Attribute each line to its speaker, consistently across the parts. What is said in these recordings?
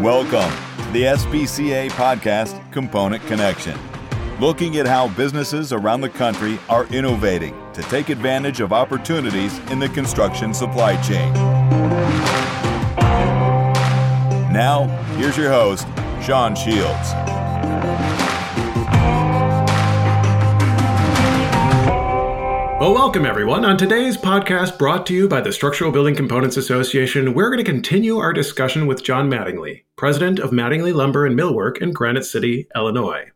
Speaker 1: Welcome to the SBCA podcast, Component Connection, looking at how businesses around the country are innovating to take advantage of opportunities in the construction supply chain. Now, here's your host, Sean Shields.
Speaker 2: Welcome everyone. On today's podcast, brought to you by the Structural Building Components Association, we're going to continue our discussion with John Mattingly, president of Mattingly Lumber and Millwork in Granite City, Illinois.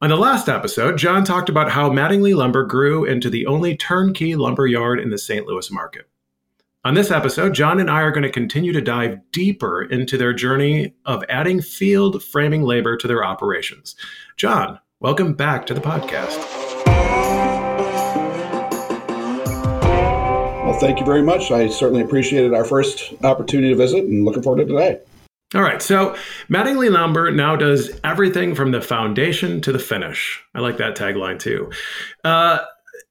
Speaker 2: On the last episode, John talked about how Mattingly Lumber grew into the only turnkey lumber yard in the St. Louis market. On this episode, John and I are going to continue to dive deeper into their journey of adding field framing labor to their operations. John, welcome back to the podcast.
Speaker 3: Thank you very much. I certainly appreciated our first opportunity to visit and looking forward to today.
Speaker 2: All right. So Mattingly Lumber now does everything from the foundation to the finish. I like that tagline too. Uh,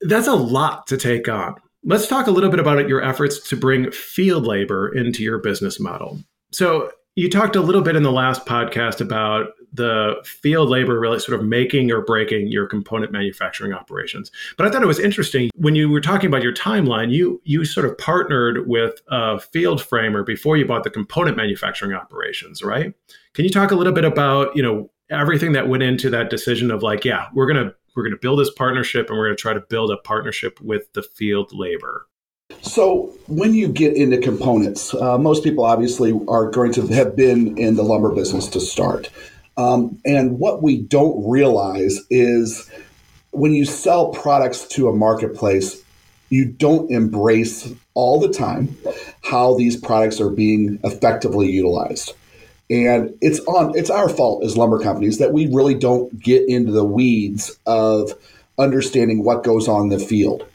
Speaker 2: that's a lot to take on. Let's talk a little bit about your efforts to bring field labor into your business model. So you talked a little bit in the last podcast about the field labor really sort of making or breaking your component manufacturing operations. But I thought it was interesting when you were talking about your timeline. You you sort of partnered with a field framer before you bought the component manufacturing operations, right? Can you talk a little bit about you know everything that went into that decision of like, yeah, we're gonna we're gonna build this partnership and we're gonna try to build a partnership with the field labor.
Speaker 3: So, when you get into components, uh, most people obviously are going to have been in the lumber business to start. Um, and what we don't realize is when you sell products to a marketplace, you don't embrace all the time how these products are being effectively utilized. And it's on it's our fault as lumber companies that we really don't get into the weeds of understanding what goes on in the field.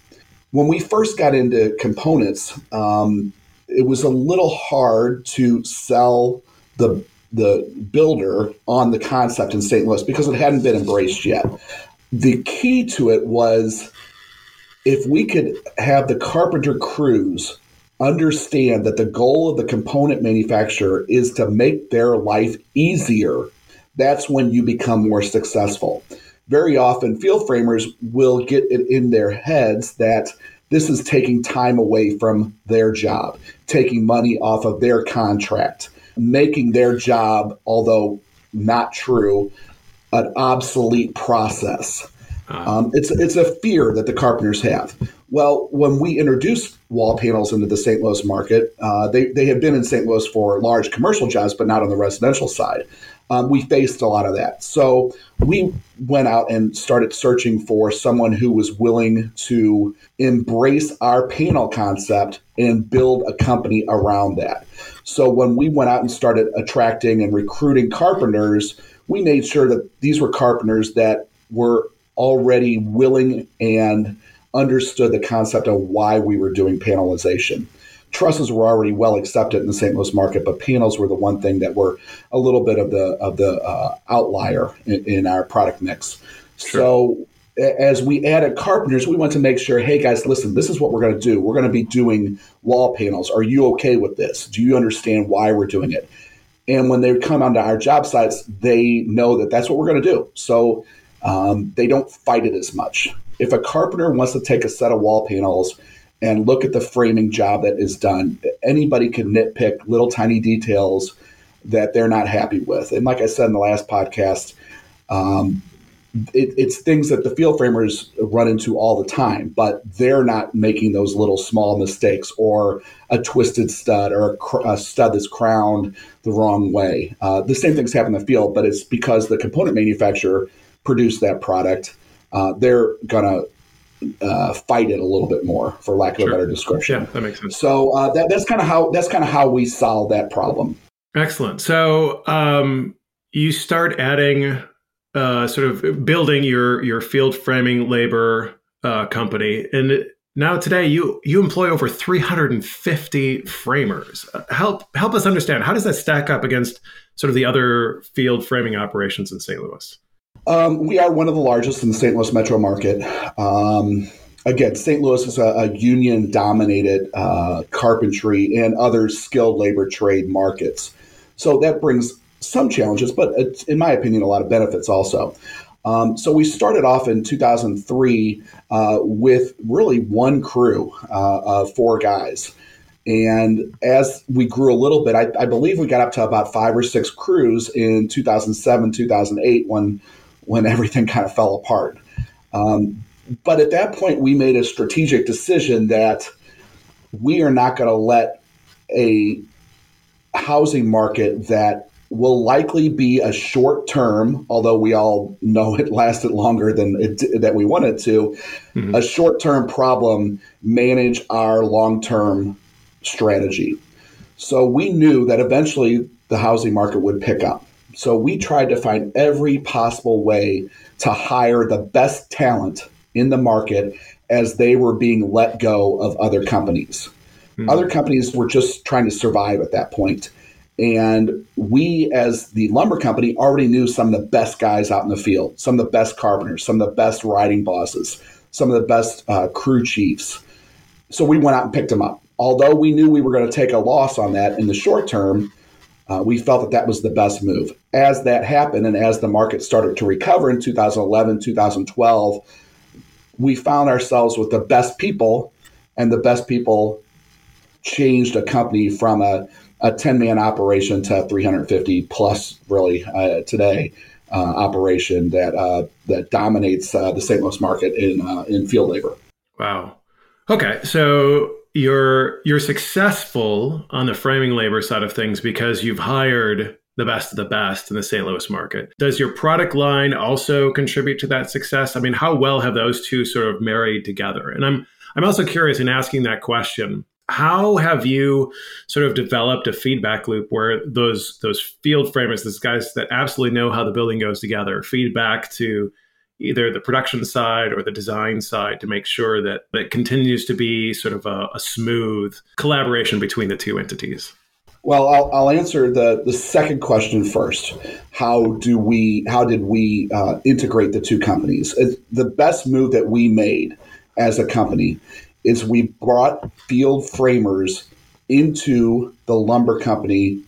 Speaker 3: When we first got into components, um, it was a little hard to sell the the builder on the concept in St. Louis because it hadn't been embraced yet. The key to it was if we could have the carpenter crews understand that the goal of the component manufacturer is to make their life easier, that's when you become more successful. Very often, field framers will get it in their heads that this is taking time away from their job, taking money off of their contract making their job, although not true, an obsolete process. Uh-huh. Um, it's it's a fear that the carpenters have. Well, when we introduced wall panels into the St. Louis market, uh, they they have been in St. Louis for large commercial jobs, but not on the residential side. Um, we faced a lot of that, so we went out and started searching for someone who was willing to embrace our panel concept and build a company around that. So when we went out and started attracting and recruiting carpenters, we made sure that these were carpenters that were already willing and understood the concept of why we were doing panelization. Trusses were already well accepted in the St. Louis market, but panels were the one thing that were a little bit of the of the uh, outlier in, in, our product mix. Sure. So as we added carpenters, we want to make sure, hey guys, listen, this is what we're going to do. We're going to be doing wall panels. Are you okay with this? Do you understand why we're doing it? And when they come onto our job sites, they know that that's what we're going to do. So um, they don't fight it as much. If a carpenter wants to take a set of wall panels and look at the framing job that is done, anybody can nitpick little tiny details that they're not happy with. And like I said in the last podcast, um, it, it's things that the field framers run into all the time, but they're not making those little small mistakes or a twisted stud or a, cr- a stud that's crowned the wrong way. Uh, the same things happen in the field, but it's because the component manufacturer produced that product. Uh, they're gonna uh, fight it a little bit more, for lack of sure. a better description.
Speaker 2: Yeah, that makes sense.
Speaker 3: So uh, that, that's kind of how that's kind of how we solve that problem.
Speaker 2: Excellent. So um, you start adding uh, sort of building your your field framing labor uh, company, and now today you you employ over 350 framers. Uh, help help us understand how does that stack up against sort of the other field framing operations in St. Louis?
Speaker 3: Um, we are one of the largest in the St. Louis metro market. Um, again, St. Louis is a, a union dominated uh, carpentry and other skilled labor trade markets. So that brings some challenges, but in my opinion, a lot of benefits also. Um, so we started off in 2003 uh, with really one crew uh, of four guys. And as we grew a little bit, I, I, believe we got up to about five or six crews in 2007, 2008, when when everything kind of fell apart. Um, but at that point, we made a strategic decision that we are not going to let a housing market that will likely be a short term, although we all know it lasted longer than it, that we wanted to, mm-hmm. a short term problem manage our long term strategy. So we knew that eventually the housing market would pick up. So we tried to find every possible way to hire the best talent in the market as they were being let go of other companies. Mm-hmm. Other companies were just trying to survive at that point. And we, as the lumber company, already knew some of the best guys out in the field, some of the best carpenters, some of the best riding bosses, some of the best uh, crew chiefs. So we went out and picked them up. Although we knew we were going to take a loss on that in the short term, uh, we felt that that was the best move. As that happened and as the market started to recover in 2011, 2012, we found ourselves with the best people, and the best people changed a company from a a 10 man operation to 350 plus really uh, today uh, operation that uh, that dominates uh, the St. Louis market in uh, in field labor.
Speaker 2: Wow. Okay, so you're you're successful on the framing labor side of things because you've hired the best of the best in the St. Louis market. Does your product line also contribute to that success? I mean, how well have those two sort of married together? And I'm I'm also curious in asking that question how have you sort of developed a feedback loop where those those field framers those guys that absolutely know how the building goes together feedback to either the production side or the design side to make sure that it continues to be sort of a, a smooth collaboration between the two entities.
Speaker 3: Well I'll, I'll, answer the, the second question first. How do we how did we uh, integrate the two companies? The best move that we made as a company is we brought field framers into the lumber company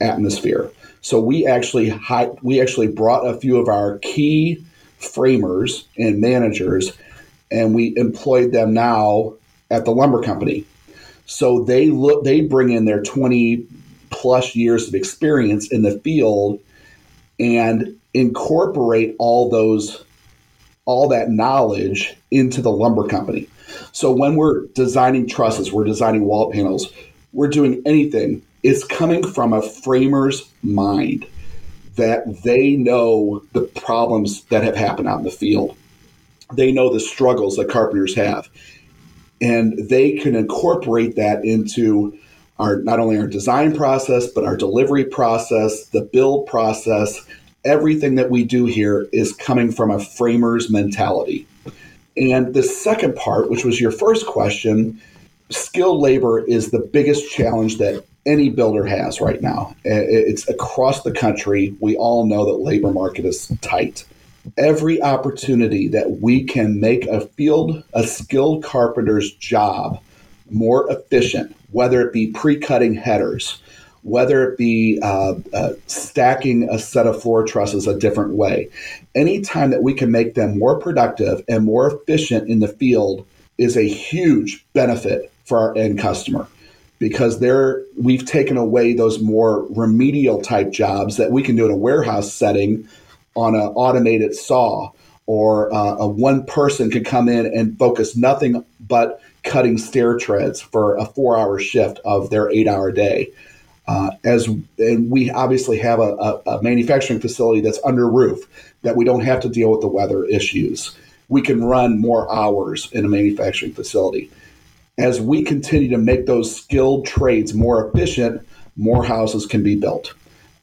Speaker 3: atmosphere. So we actually we actually brought a few of our key framers and managers, and we employed them now at the lumber company. So they look they bring in their twenty plus years of experience in the field and incorporate all those all that knowledge into the lumber company. So when we're designing trusses, we're designing wall panels, we're doing anything, it's coming from a framer's mind that they know the problems that have happened out in the field. They know the struggles that carpenters have. And they can incorporate that into our not only our design process, but our delivery process, the build process. Everything that we do here is coming from a framer's mentality. And the second part, which was your first question, skilled labor is the biggest challenge that any builder has right now. It's across the country. We all know that labor market is tight. Every opportunity that we can make a field, a skilled carpenter's job more efficient, whether it be pre-cutting headers, whether it be uh, uh, stacking a set of floor trusses a different way. Anytime that we can make them more productive and more efficient in the field is a huge benefit for our end customer because there we've taken away those more remedial type jobs that we can do in a warehouse setting on an automated saw or uh, a one person can come in and focus nothing but cutting stair treads for a four hour shift of their eight hour day uh, as and we obviously have a, a, manufacturing facility that's under roof that we don't have to deal with the weather issues. We can run more hours in a manufacturing facility. As we continue to make those skilled trades more efficient, more houses can be built,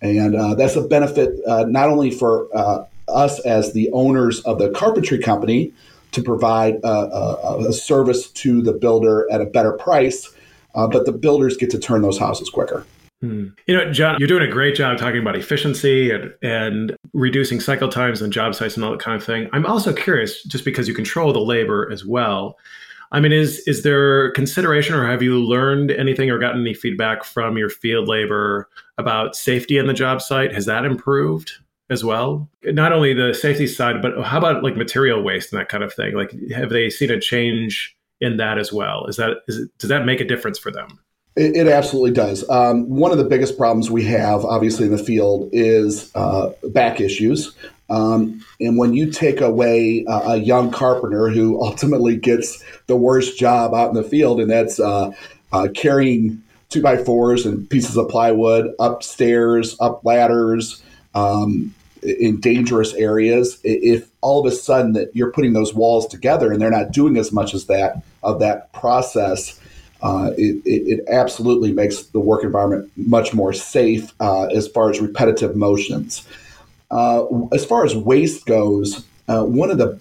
Speaker 3: and uh, that's a benefit uh, not only for uh, us as the owners of the carpentry company to provide a, a, a service to the builder at a better price, uh, but the builders get to turn those houses quicker.
Speaker 2: Hmm. You know, John, you're doing a great job talking about efficiency and, and reducing cycle times and job sites and all that kind of thing. I'm also curious, just because you control the labor as well, I mean, is is there consideration, or have you learned anything, or gotten any feedback from your field labor about safety on the job site? Has that improved as well? Not only the safety side, but how about like material waste and that kind of thing? Like, have they seen a change in that as well? Is that is it, does that make a difference for them?
Speaker 3: It, it absolutely does. Um, one of the biggest problems we have, obviously, in the field is uh, back issues. Um, and when you take away uh, a young carpenter who ultimately gets the worst job out in the field, and that's uh, uh, carrying two by fours and pieces of plywood upstairs, up ladders, um, in dangerous areas. If all of a sudden that you're putting those walls together and they're not doing as much as that of that process, uh, it, it, absolutely makes the work environment much more safe uh, as far as repetitive motions. Uh, as far as waste goes, uh, one of the,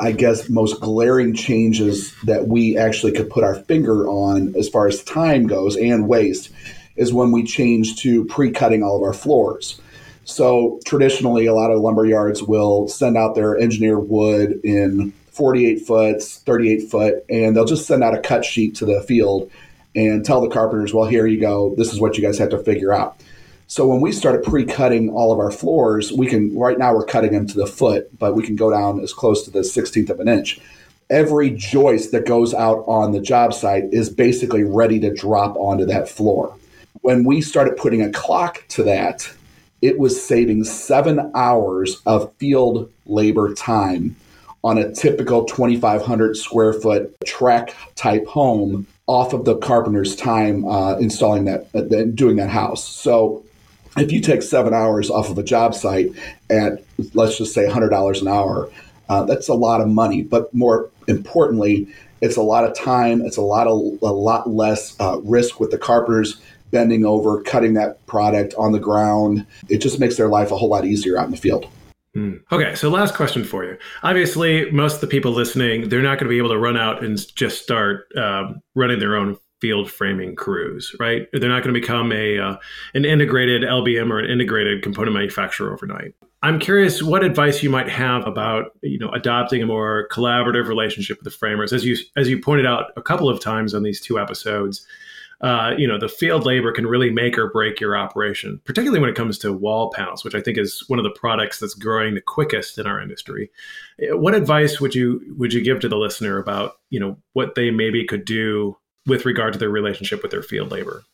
Speaker 3: I guess, most glaring changes that we actually could put our finger on as far as time goes and waste is when we change to pre cutting all of our floors. So traditionally, a lot of lumber yards will send out their engineered wood in 48 foot, 38 foot, and they'll just send out a cut sheet to the field and tell the carpenters, well, here you go. This is what you guys have to figure out. So when we started pre-cutting all of our floors, we can right now we're cutting them to the foot, but we can go down as close to the 16th of an inch. Every joist that goes out on the job site is basically ready to drop onto that floor. When we started putting a clock to that, it was saving seven hours of field labor time on a typical 2,500 square foot tract type home off of the carpenter's time uh, installing that, uh, doing that house. So if you take seven hours off of a job site at let's just say $100 an hour uh, that's a lot of money but more importantly it's a lot of time it's a lot of a lot less uh, risk with the carpenters bending over cutting that product on the ground it just makes their life a whole lot easier out in the field.
Speaker 2: Okay, so last question for you. Obviously, most of the people listening, they're not going to be able to run out and just start um, running their own field framing crews, right? They're not going to become a uh, an integrated LBM or an integrated component manufacturer overnight. I'm curious what advice you might have about you know adopting a more collaborative relationship with the framers, as you as you pointed out a couple of times on these two episodes. Uh, you know, the field labor can really make or break your operation, particularly when it comes to wall panels, which I think is one of the products that's growing the quickest in our industry. What advice would you would you give to the listener about you know what they maybe could do with regard to their relationship with their field labor?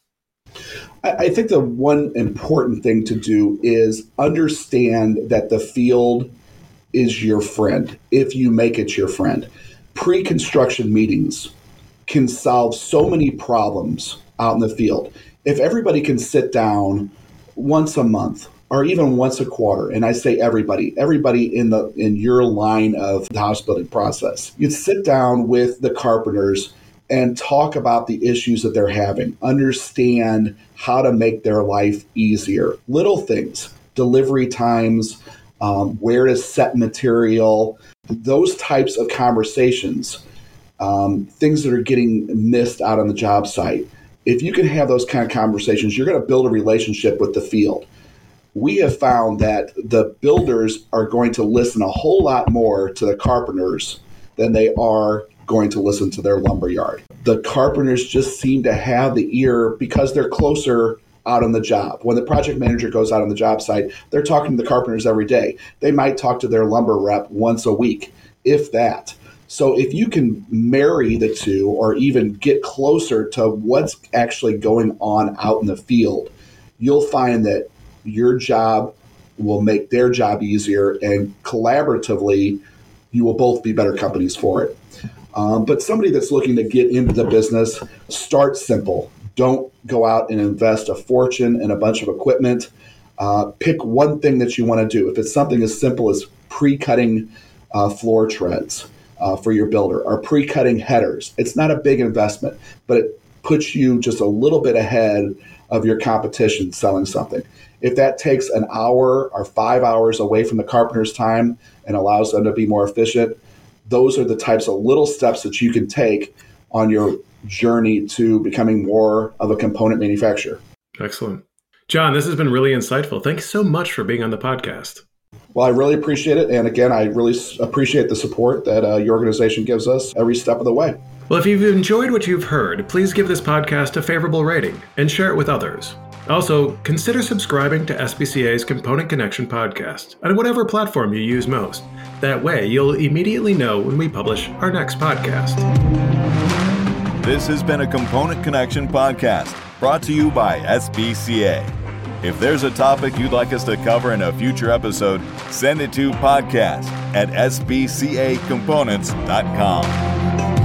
Speaker 3: I think the one important thing to do is understand that the field is your friend if you make it your friend. Pre construction meetings can solve so many problems out in the field. If everybody can sit down once a month or even once a quarter, and I say everybody, everybody in the in your line of the house building process, you'd sit down with the carpenters and talk about the issues that they're having, understand how to make their life easier. Little things, delivery times, um, where to set material, those types of conversations, um, things that are getting missed out on the job site. If you can have those kind of conversations, you're going to build a relationship with the field. We have found that the builders are going to listen a whole lot more to the carpenters than they are going to listen to their lumber yard. The carpenters just seem to have the ear because they're closer out on the job. When the project manager goes out on the job site, they're talking to the carpenters every day. They might talk to their lumber rep once a week, if that. So if you can marry the two or even get closer to what's actually going on out in the field, you'll find that your job will make their job easier and collaboratively you will both be better companies for it. Um, but somebody that's looking to get into the business, start simple. Don't go out and invest a fortune in a bunch of equipment. Uh, pick one thing that you want to do. If it's something as simple as pre-cutting uh, floor treads uh, for your builder or pre-cutting headers, it's not a big investment, but it puts you just a little bit ahead of your competition selling something. If that takes an hour or five hours away from the carpenter's time and allows them to be more efficient, those are the types of little steps that you can take on your journey to becoming more of a component manufacturer.
Speaker 2: Excellent. John, this has been really insightful. Thanks so much for being on the podcast.
Speaker 3: Well, I really appreciate it. And again, I really appreciate the support that uh, your organization gives us every step of the way.
Speaker 2: Well, if you've enjoyed what you've heard, please give this podcast a favorable rating and share it with others. Also, consider subscribing to SBCA's Component Connection podcast on whatever platform you use most. That way, you'll immediately know when we publish our next podcast.
Speaker 1: This has been a Component Connection podcast brought to you by SBCA. If there's a topic you'd like us to cover in a future episode, send it to podcast at sbcacomponents.com.